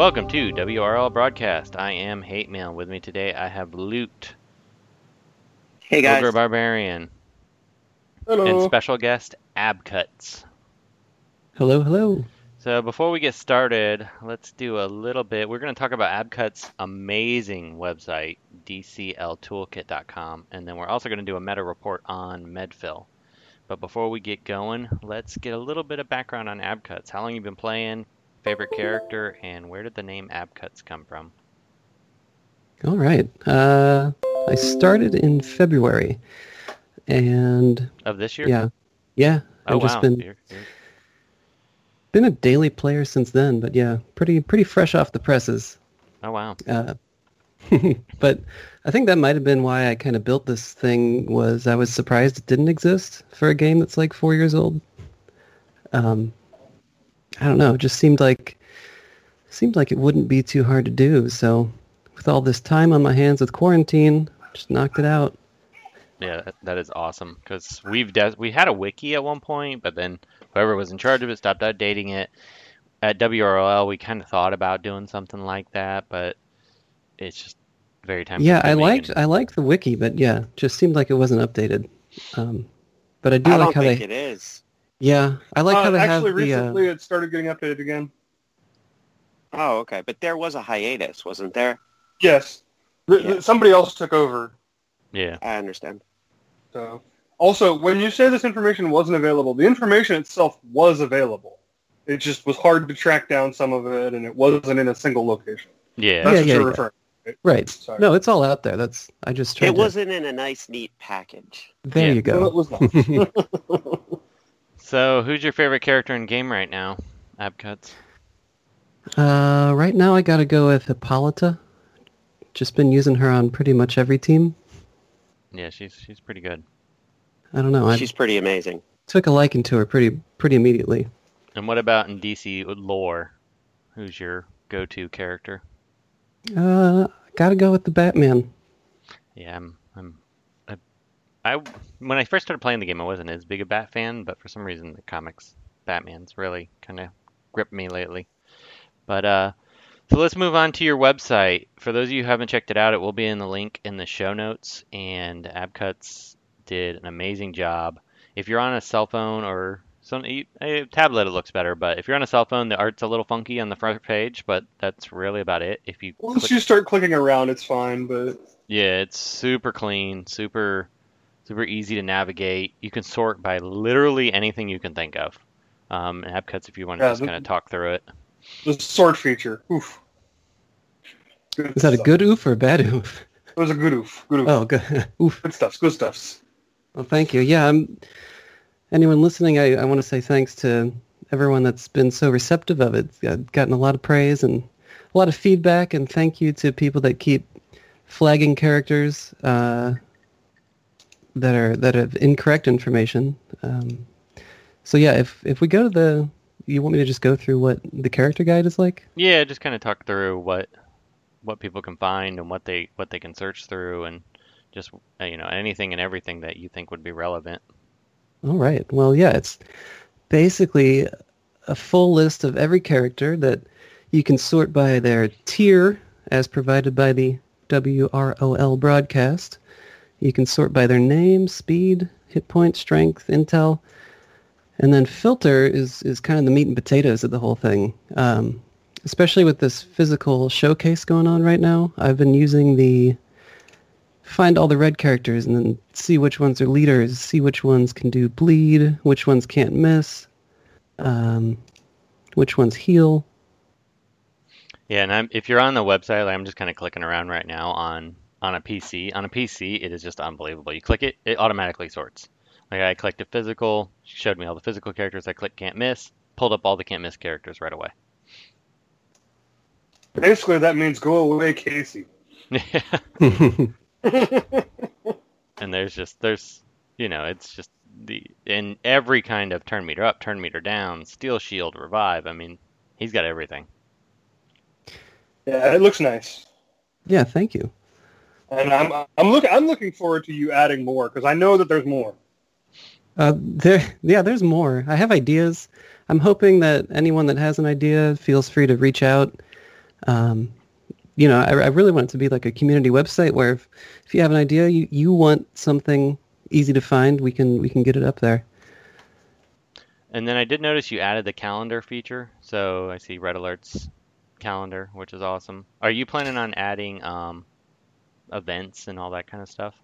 Welcome to WROL Broadcast. I am Hate Mail. With me today, I have Loot, Hey guys. Ogre Barbarian, and special guest Abcuts. Hello, hello. So before we get started, let's do a little bit. We're going to talk about Abcut's amazing website, dcltoolkit.com, and then we're also going to do a meta report on Medphyll. But before we get going, let's get a little bit of background on Abcuts. How long you been playing, favorite character, and where did the name Abcuts come from? All right. Uh, I started in February, and Of this year? yeah, yeah. Oh I've just wow. been You're- you're- been a daily player since then, but yeah, pretty pretty fresh off the presses. Oh wow. Uh, but I think that might have been why I kind of built this thing. Was I was surprised it didn't exist for a game that's like four years old. Um, I don't know. It just seemed like seemed like it wouldn't be too hard to do. So with all this time on my hands with quarantine, just knocked it out. Yeah, that, that is awesome because we've de- we had a wiki at one point, but then whoever was in charge of it stopped updating it. At WROL, we kind of thought about doing something like that, but it's just very time. Consuming. Yeah, I liked and- I liked the wiki, but yeah, just seemed like it wasn't updated. Um, but I do I like don't how think they it is. Yeah I like Uh, how they have actually, the uh, recently it started getting updated again. Oh, okay. But there was a hiatus, wasn't there? Yes. R- Yeah. Somebody else took over. yeah, I understand. So, also, when you say this information wasn't available, the information itself was available. It just was hard to track down some of it, and it wasn't in a single location. yeah, That's Yeah, what yeah, you're yeah. referring. right. Sorry. No, it's all out there. That's I just tried It to- wasn't in a nice, neat package. There Yeah. you No, go. it was not. So, who's your favorite character in game right now? Abcuts. Uh, right now I gotta go with Hippolyta. Just been using her on pretty much every team. Yeah, she's she's pretty good. I don't know. I She's pretty amazing. took a liking to her pretty pretty immediately. And what about in DC lore? Who's your go-to character? Uh, gotta go with the Batman. Yeah, I'm. I, when I first started playing the game, I wasn't as big a Bat fan, but for some reason, the comics Batman's really kind of gripped me lately. But uh, so let's move on to your website. For those of you who haven't checked it out, it will be in the link in the show notes. And Abcuts did an amazing job. If you're on a cell phone or some a a tablet, it looks better. But if you're on a cell phone, the art's a little funky on the front page, but that's really about it. If you Once click- you start clicking around, it's fine, but yeah, it's super clean, super super easy to navigate. You can sort by literally anything you can think of. Um, and Abcuts, if you want to Yeah, just kind of talk through it. the sort feature, oof. Good Is that a good oof or a bad oof? It was a good oof. Good oof. Oh, good. oof. Good stuffs. Good stuffs. Well, thank you. Yeah, I'm, anyone listening, I, I want to say thanks to everyone that's been so receptive of it. I've gotten a lot of praise and a lot of feedback, and thank you to people that keep flagging characters uh, that are that have incorrect information. Um, so yeah, if if we go to the, you want me to just go through what the character guide is like? Yeah, just kind of talk through what what people can find and what they what they can search through, and just uh, you know anything and everything that you think would be relevant. All right. Well, yeah, it's basically a full list of every character that you can sort by their tier as provided by the WROL broadcast. You can sort by their name, speed, hit point, strength, intel, and then filter is, is kind of the meat and potatoes of the whole thing. Um, especially with this physical showcase going on right now, I've been using the find all the red characters and then see which ones are leaders, see which ones can do bleed, which ones can't miss, um, which ones heal. Yeah, and I'm, if you're on the website, like, I'm just kind of clicking around right now on on a PC. On a PC, it is just unbelievable. You click it, it automatically sorts. Like I clicked a physical, showed me all the physical characters. I clicked can't miss, pulled up all the can't miss characters right away. Basically, that means go away, Casey. and there's just there's you know it's just the in every kind of turn meter up, turn meter down, steel shield, revive. I mean, he's got everything. Yeah, it looks nice. yeah, thank you. And I'm I'm looking I'm looking forward to you adding more because I know that there's more. Uh, there, yeah, there's more. I have ideas. I'm hoping that anyone that has an idea feels free to reach out. Um, you know, I, I really want it to be like a community website where if, if you have an idea, you, you want something easy to find, we can we can get it up there. And then I did notice you added the calendar feature. So I see Red Alerts calendar, which is awesome. Are you planning on adding um, events and all that kind of stuff?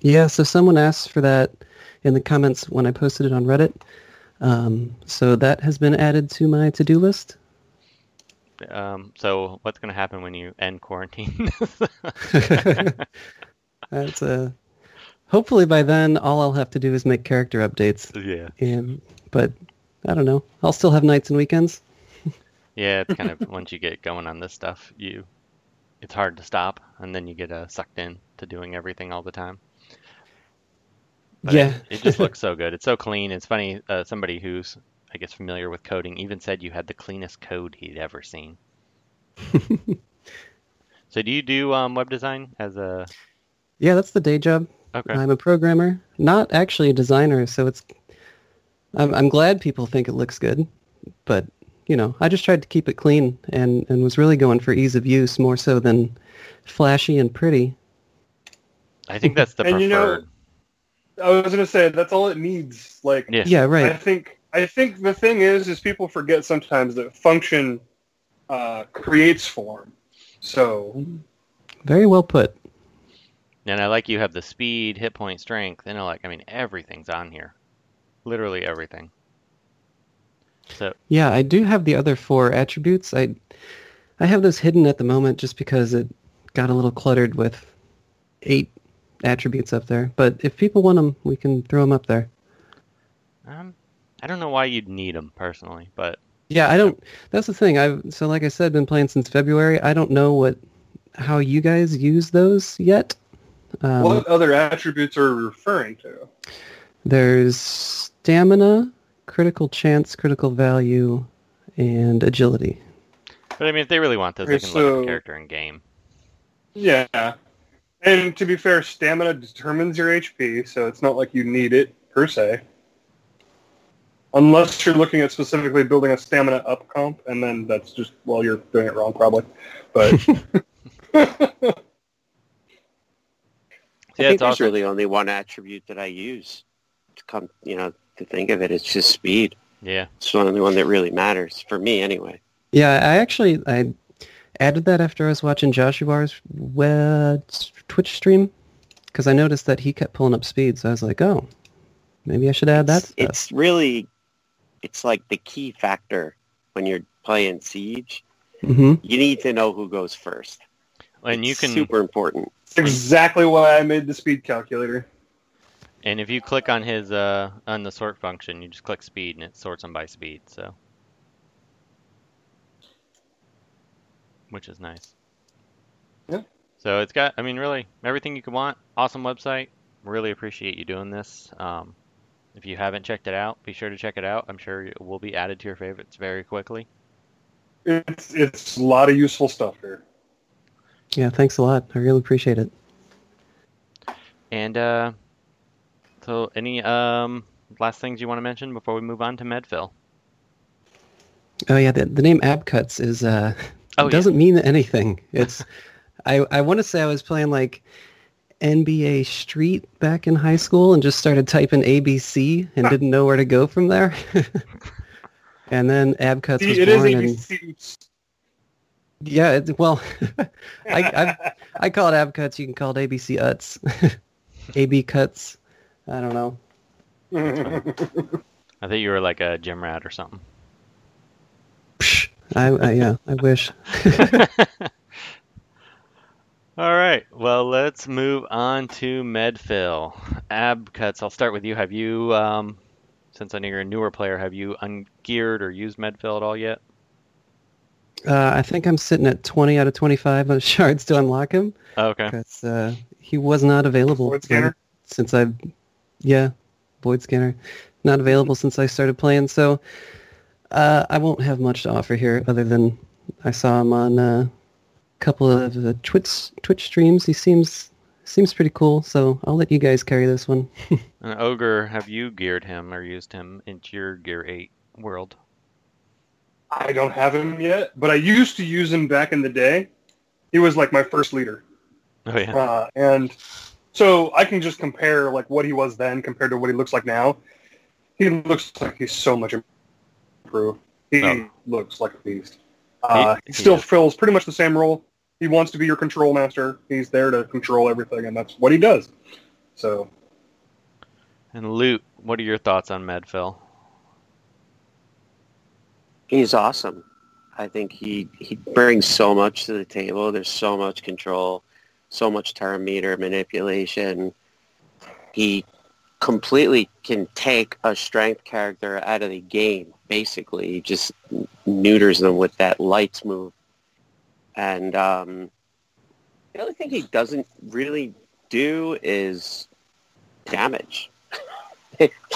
Yeah, so someone asked for that in the comments when I posted it on Reddit. Um, so that has been added to my to-do list. Um, so what's going to happen when you end quarantine? That's uh, hopefully by then all I'll have to do is make character updates. yeah. And but I don't know. I'll still have nights and weekends. Yeah, it's kind of once you get going on this stuff, you it's hard to stop, and then you get uh, sucked in to doing everything all the time. But yeah. it, it just looks so good. It's so clean. It's funny. Uh, somebody who's I guess familiar with coding even said you had the cleanest code he'd ever seen. so do you do um, web design as a? yeah, that's the day job. Okay. I'm a programmer, not actually a designer, so it's. I'm, I'm glad people think it looks good, but you know, I just tried to keep it clean and and was really going for ease of use more so than flashy and pretty. I think that's the And preferred. you know- I was gonna say that's all it needs. Like, yeah. Yeah, I right. think I think the thing is, is people forget sometimes that function uh, creates form. So Very well put. And I like you have the speed, hit point, strength, and like I mean everything's on here, literally everything. So Yeah, I do have the other four attributes. I I have those hidden at the moment just because it got a little cluttered with eight attributes up there. But if people want them, we can throw them up there. um, I don't know why you'd need them personally, but Yeah, I don't. That's the thing. I've so like I said, been playing since February. I don't know what how you guys use those yet. Um, what other attributes are we referring to? There's stamina, critical chance, critical value, and agility. but I mean if they really want those, they Okay, can look at the character in game. Yeah. And to be fair, stamina determines your HP, so it's not like you need it per se. Unless you're looking at specifically building a stamina up comp, and then that's just, well, you're doing it wrong probably. But I think it's there's awesome. really only one attribute that I use to come, you know, to think of it. It's just speed. Yeah, It's the only one that really matters for me, anyway. Yeah, I actually I added that after I was watching Joshua's web Twitch stream because I noticed that he kept pulling up speed. So I was like, oh, maybe I should add that. It's, stuff. it's really, it's like the key factor when you're playing Siege. hmm You need to know who goes first. and you can super important. it's exactly why I made the speed calculator. And if you click on his uh on the sort function, you just click speed and it sorts them by speed. So, which is nice. Yeah. So it's got, I mean, really everything you could want. Awesome website. Really appreciate you doing this. Um, if you haven't checked it out, be sure to check it out. I'm sure it will be added to your favorites very quickly. It's it's a lot of useful stuff here. Yeah, thanks a lot. I really appreciate it. And uh, so, any um last things you want to mention before we move on to Medphyll? Oh yeah, the, the name Abcuts is uh Oh, yeah. doesn't mean anything. It's I I want to say I was playing like NBA Street back in high school and just started typing ABC and didn't know where to go from there. and then Abcuts was See, it is born and ABC. yeah, it, well I, I I call it Abcuts, you can call it ABC Uts. AB cuts. I don't know. I thought you were like a gym rat or something. Psh, I, I yeah, I wish. All right. Well, let's move on to Medphyll. Ab cuts. I'll start with you. Have you, um, since I know you're a newer player, have you ungeared or used Medphyll at all yet? Uh, I think I'm sitting at 20 out of 25 on shards to unlock him. Oh, okay. Because uh, he was not available since I've, yeah, void scanner, not available since I started playing. So uh, I won't have much to offer here, other than I saw him on uh, a couple of uh, Twitch Twitch streams. He seems seems pretty cool. So I'll let you guys carry this one. And Ogre, have you geared him or used him into your Gear 8 world? I don't have him yet, but I used to use him back in the day. He was like my first leader, Oh yeah. uh, and so I can just compare like what he was then compared to what he looks like now. He looks like he's so much improved. He Oh. looks like a beast. Uh, He- he, still is. fills pretty much the same role. He wants to be your control master. He's there to control everything, and that's what he does. So And Loot, what are your thoughts on Medphyll? He's awesome. I think he he brings so much to the table. There's so much control, so much term meter manipulation. He completely can take a strength character out of the game. Basically, he just neuters them with that lights move. And um, the only thing he doesn't really do is damage.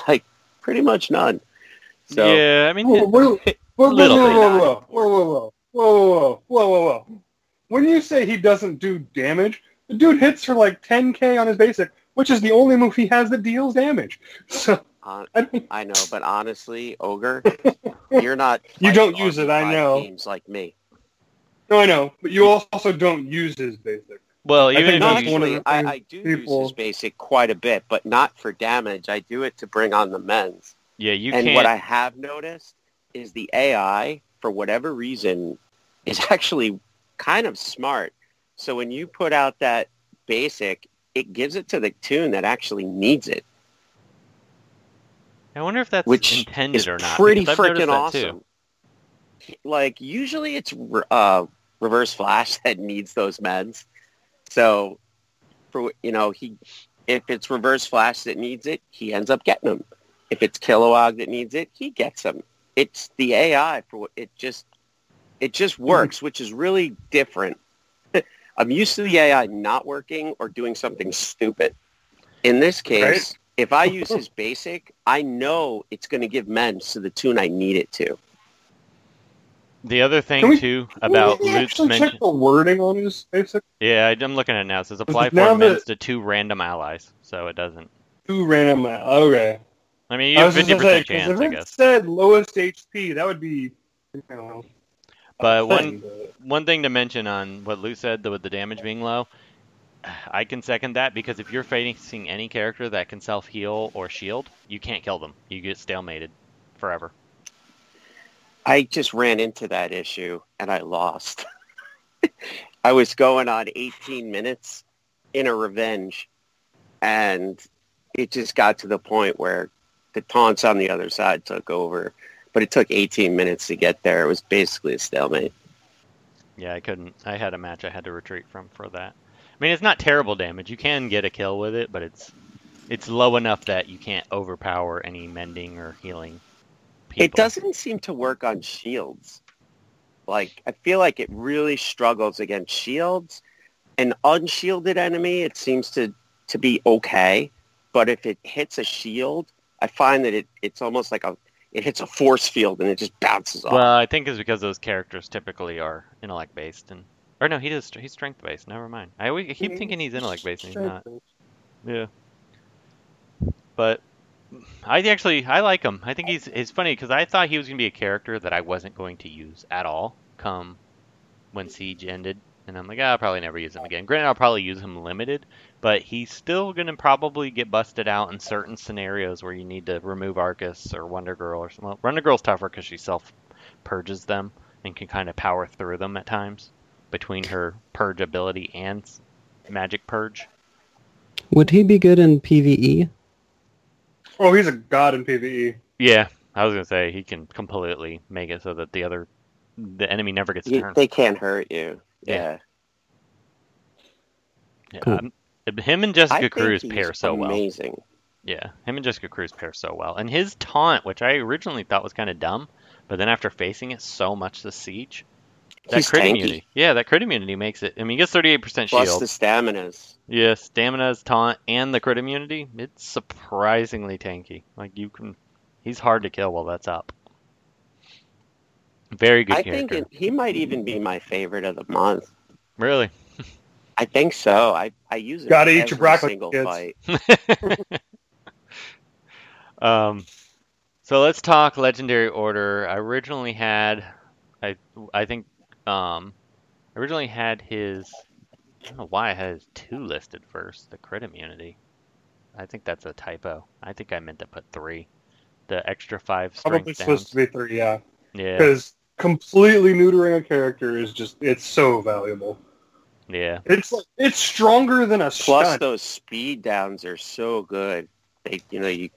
like pretty much none. So yeah, I mean, Whoa, whoa, whoa, whoa, Little whoa, bit. whoa, whoa, whoa, whoa, whoa, whoa, whoa, whoa, whoa, whoa. When you say he doesn't do damage, the dude hits for like 10k on his basic, which is the only move he has that deals damage. So uh, I mean, I know, but honestly, ogre, you're not. You don't use it, I know. Games like me. no, I know, but you also don't use his basic. well, I even think if No, that's one of actually, the I, I do use his basic quite a bit, but not for damage. I do it to bring on the men's. yeah, you and can't. what I have noticed is the AI, for whatever reason, is actually kind of smart. So when you put out that basic, it gives it to the tune that actually needs it, I wonder if that's which intended is or not. pretty freaking that too. awesome. Like usually it's uh, reverse flash that needs those meds. So for you know he, if it's reverse flash that needs it, he ends up getting them. If it's Kilowog that needs it, he gets them. It's the AI for what it just it just Hmm. works, which is really different. I'm used to the AI not working or doing something stupid. In this case, Right. if I use his basic, I know it's going to give mens to the tune I need it to. The other thing we- too about Can we Loot's actually mention. check the wording on his basic? Yeah, I- I'm looking at it now. It says apply now four mens to two random allies, so it doesn't. Two random. Okay. I mean, you I have was just fifty gonna say, percent 'cause chance, I if it said lowest HP, that would be. You know, a But one- thing, but- One thing to mention on what Lou said, though, with the damage being low, I can second that because if you're facing any character that can self heal or shield, you can't kill them. You get stalemated forever. I just ran into that issue and I lost. I was going on 18 minutes in a revenge and it just got to the point where the taunts on the other side took over. But it took 18 minutes to get there. It was basically a stalemate. Yeah, I couldn't. I had a match I had to retreat from for that. I mean, it's not terrible damage. You can get a kill with it, but it's it's low enough that you can't overpower any mending or healing. People. It doesn't seem to work on shields. Like, I feel like it really struggles against shields. An unshielded enemy, it seems to, to be okay. But if it hits a shield, I find that it, it's almost like a it hits a force field and it just bounces off. Well, I think it's because those characters typically are intellect based, and or no, he does. He's strength based. Never mind. I, always, I keep thinking he's intellect based, and he's not. Yeah. But I actually I like him. I think he's it's funny because I thought he was gonna be a character that I wasn't going to use at all come when Siege ended, and I'm like, ah, I'll probably never use him again. Granted, I'll probably use him limited, but he's still gonna probably get busted out in certain scenarios where you need to remove Arcus or Wonder Girl or something. Well, Wonder Girl's tougher because she self purges them and can kind of power through them at times between her purge ability and magic purge. Would he be good in PvE? Oh, he's a god in PVE. Yeah, I was gonna say he can completely make it so that the other, the enemy never gets You- turned. they can't hurt you. Yeah. Yeah. Yeah, Cool. um, him and Jessica Cruz pair so well. amazing. Yeah, him and Jessica Cruz pair so well. And his taunt, which I originally thought was kind of dumb, but then after facing it so much this siege, that He's crit tanky. immunity, yeah, that crit immunity makes it. I mean, he gets 38% shield. Plus the staminas. Yeah, stamina's taunt and the crit immunity. It's surprisingly tanky. Like you can, he's hard to kill while that's up. Very good I character. think it, he might even be my favorite of the month. Really. I think so. I, I use it Gotta in eat your broccoli, single kids. fight. um, so let's talk Legendary Order. I originally had I I think um originally had his I don't know why I had his two listed first, the crit immunity. I think that's a typo. I think I meant to put three. The extra five Probably supposed downs. to be three, yeah. Yeah, Because completely neutering a character is just it's so valuable. Yeah. It's like it's stronger than a Plus, stun. those speed downs are so good. They, you know, you,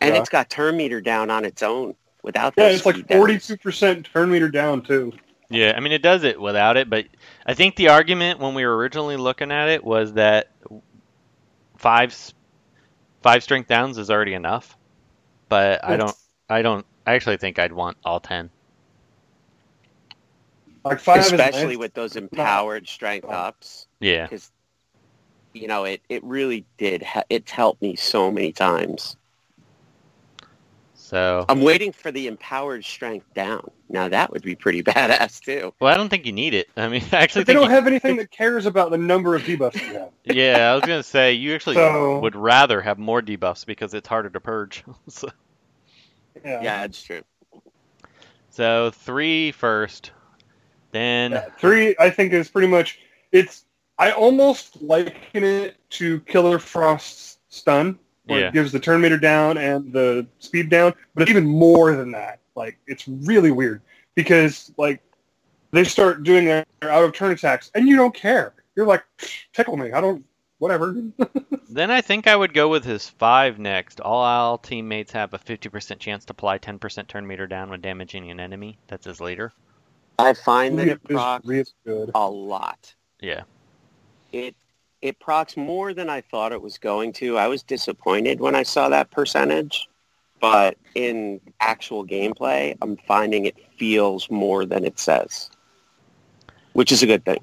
and Yeah. it's got turn meter down on its own without. Yeah, those it's like speed downs. forty-two percent turn meter down too. Yeah, I mean it does it without it, but I think the argument when we were originally looking at it was that five five strength downs is already enough. But I don't I don't I actually think I'd want all 10. Like five especially with those empowered strength ups. Yeah. because you know it it really did ha- it's helped me so many times So, i'm waiting for the empowered strength down now that would be pretty badass too well, I don't think you need it. I mean, I actually But they don't you- have anything that cares about the number of debuffs you have. Yeah, I was going to say you actually So- would rather have more debuffs because it's harder to purge. so, Yeah. yeah that's true so 3 first. Then Yeah, Three, I think, is pretty much it's. I almost liken it to Killer Frost's stun, where Yeah. it gives the turn meter down and the speed down, but it's even more than that. Like it's really weird because like they start doing their out of turn attacks, and you don't care. You're like, tickle me. I don't. Whatever. Then I think I would go with his five next. All our teammates have a 50% chance to apply 10% turn meter down when damaging an enemy. That's his leader. I find that it It's procs really good. a lot Yeah. it it procs more than i thought it was going to i was disappointed when i saw that percentage but in actual gameplay i'm finding it feels more than it says which is a good thing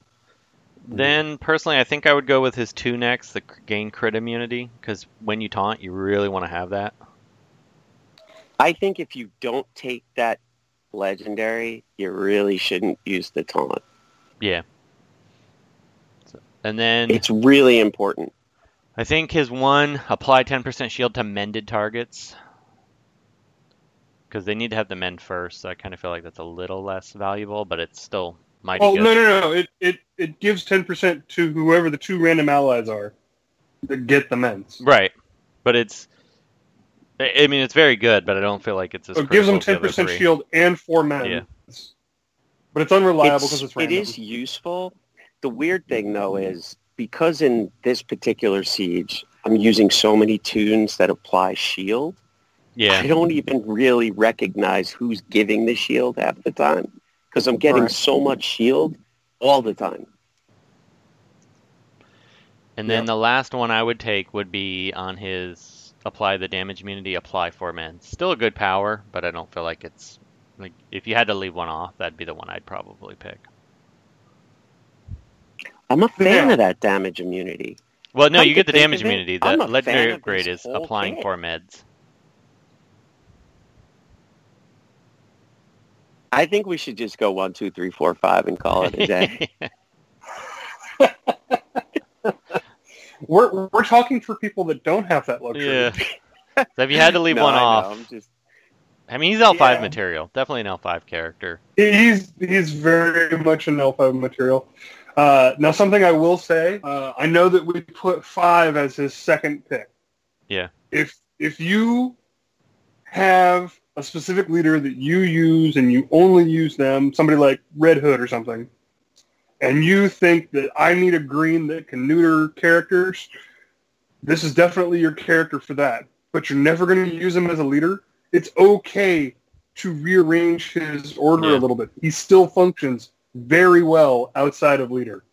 Then personally, I think I would go with his two next, the gain crit immunity, because when you taunt, you really want to have that. I think if you don't take that legendary, you really shouldn't use the taunt. Yeah. So, and then It's really important. I think his one apply 10% shield to mended targets. Because they need to have the mend first, so I kind of feel like that's a little less valuable, but it's still mighty Oh good. no no no! It it it gives ten percent to whoever the two random allies are that get the mends. Right, but it's. I I mean, it's very good, but I don't feel like it's as. So it gives them ten as the other percent shield and four men. Yeah. But it's unreliable because it's it random. is useful. The weird thing though is because in this particular siege, I'm using so many tunes that apply shield. Yeah. I don't even really recognize who's giving the shield half the time because I'm getting Right. so much shield all the time. and then Yep. the last one I would take would be on his apply the damage immunity, apply four men. Still a good power, but I don't feel like it's like if you had to leave one off, that'd be the one I'd probably pick. I'm a fan Yeah. of that damage immunity. Well, no, Come you get the damage immunity. I'm The legendary upgrade is applying kit. four meds. I think we should just go one, two, three, four, five, and call it a day. We're we're talking for people that don't have that luxury. yeah. So if you had to leave No, one I off, I'm just I mean, he's L5 Yeah. material. Definitely an L5 character. He's he's very much an L5 material. Uh, now, something I will say, uh, I know that we put five as his second pick. Yeah. If if you have a specific leader that you use and you only use them, somebody like Red Hood or something, and you think that I need a green that can neuter characters, this is definitely your character for that. But you're never going to use him as a leader. It's okay to rearrange his order Yeah. a little bit. He still functions very well outside of leader.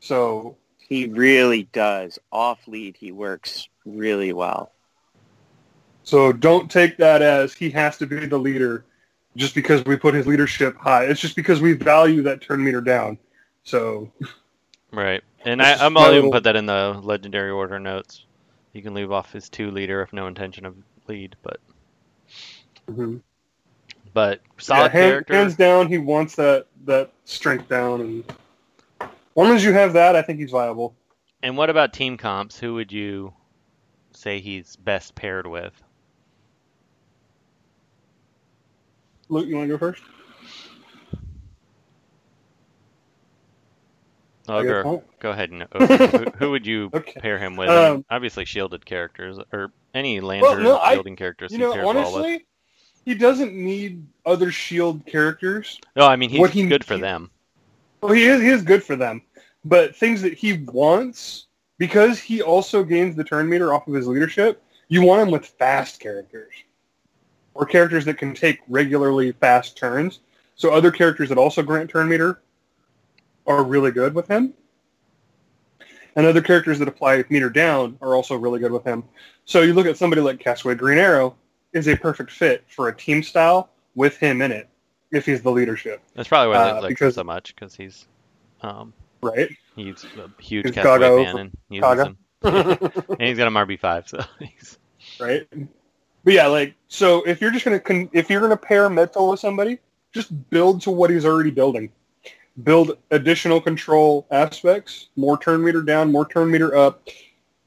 So he really does. Off lead, he works really well. so don't take that as he has to be the leader just because we put his leadership high. It's just because we value that turn meter down. So Right. And I, my I'll even put that in the legendary order notes. You can leave off his two leader if no intention of lead, but mm-hmm. but solid yeah, hand- character. hands down, he wants that that strength down, and as long as you have that, I think he's viable. And what about team comps? Who would you say he's best paired with? Luke, you want to go first? Ogre, point. go ahead and who, who would you Okay. pair him with? Um, obviously shielded characters or any lantern no, I- shielding characters. You he know, well honestly, he doesn't need other shield characters. No, I mean he's what he- good for he- them. Well, he is he is good for them, but things that he wants because he also gains the turn meter off of his leadership. You want him with fast characters or characters that can take regularly fast turns. So other characters that also grant turn meter are really good with him. And other characters that apply meter down are also really good with him. So you look at somebody like Castaway Green Arrow is a perfect fit for a team style with him in it if he's the leadership, That's probably why I uh, like him so much because he's um right? he's a huge He's Castaway fan and him. And he's got a RB five, so he's right? But yeah, like so, if you're just gonna con- if you're gonna pair Medphyll with somebody, just build to what he's already building. Build additional control aspects, more turn meter down, more turn meter up,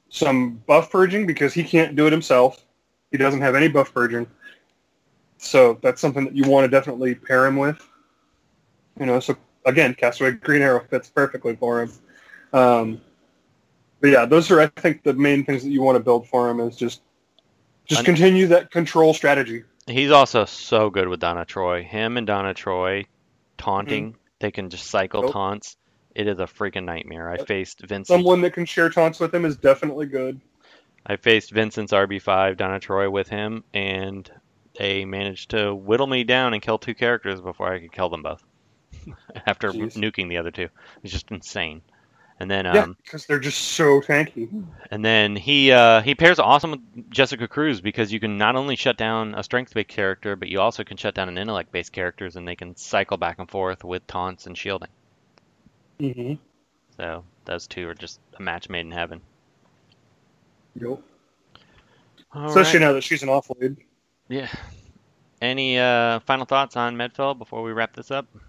some buff purging because he can't do it himself. He doesn't have any buff purging, so that's something that you want to definitely pair him with. You know, so again, Castaway Green Arrow fits perfectly for him. Um, but yeah, those are I think the main things that you want to build for him is just just continue that control strategy. he's also so good with Donna Troy. Him and Donna Troy taunting, Mm-hmm. They can just cycle Nope. taunts. It is a freaking nightmare. I faced Vincent. Someone that can share taunts with him is definitely good. I faced Vincent's RB5 Donna Troy with him, and they managed to whittle me down and kill two characters before I could kill them both. After Jeez. nuking the other two, it's just insane. And then, yeah, um, because they're just so tanky. and then he uh, he pairs awesome with Jessica Cruz because you can not only shut down a strength-based character, but you also can shut down an intellect-based characters, and they can cycle back and forth with taunts and shielding. Mm-hmm. So those two are just a match made in heaven. Yep. All Especially right. now that she's an off lead. Yeah. Any uh, final thoughts on Medphyll before we wrap this up? I think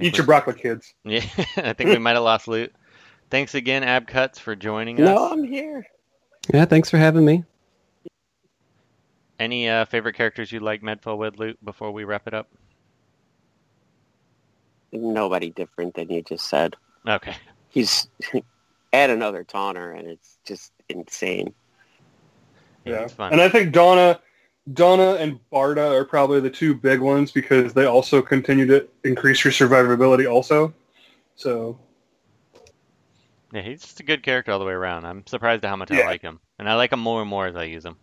Eat your broccoli kids. Yeah, I think we might have lost loot. Thanks again, Abcuts, for joining us. No, I'm here. Yeah, thanks for having me. Any uh, favorite characters you like Medphyll with, Loot, before we wrap it up? Nobody different than you just said. Okay. He's add another taunter, and it's just insane. Yeah, Yeah. it's fun. And I think Donna, Donna and Barda are probably the two big ones because they also continue to increase your survivability also. So Yeah, he's just a good character all the way around. I'm surprised at how much I like him. And I like him more and more as I use him.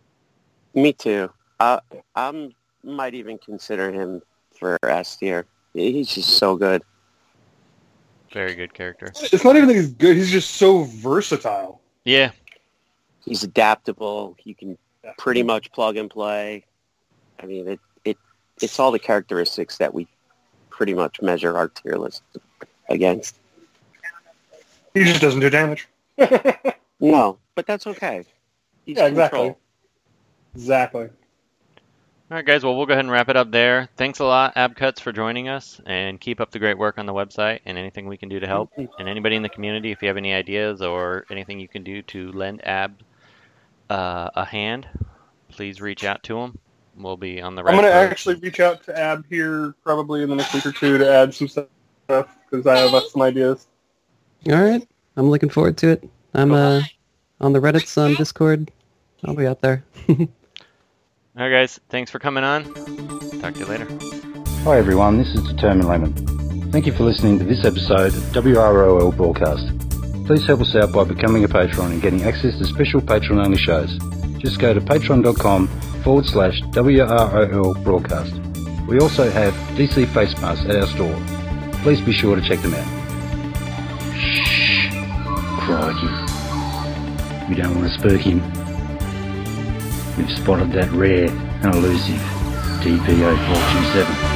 Me too. Uh, I might even consider him for S tier. He's just so good. Very good character. it's not even that he's good. He's just so versatile. Yeah, He's adaptable. You can Yeah. pretty much plug and play. I mean, it, it it's all the characteristics that we pretty much measure our tier list against. He just doesn't do damage. No, but that's okay. He's Yeah, exactly. control. Exactly. All right, guys. Well, we'll go ahead and wrap it up there. Thanks a lot, Abcuts, for joining us, and keep up the great work on the website and anything we can do to help. And anybody in the community, if you have any ideas or anything you can do to lend Ab uh, a hand, please reach out to him. We'll be on the. Right I'm going to right actually reach out to Ab here probably in the next week or two to add some stuff because I have uh, some ideas. All right, I'm looking forward to it. I'm uh, on the Reddit's on Discord. I'll be out there. All right, guys. Thanks for coming on. Talk to you later. Hi everyone, this is Determined Lemon. Thank you for listening to this episode of WROL Broadcast. Please help us out by becoming a patron and getting access to special patron-only shows. Just go to patreon.com forward slash WROL Broadcast. We also have DC face masks at our store. Please be sure to check them out. Shh. Crikey. We don't want to spook him. We've spotted that rare and elusive DPO 427.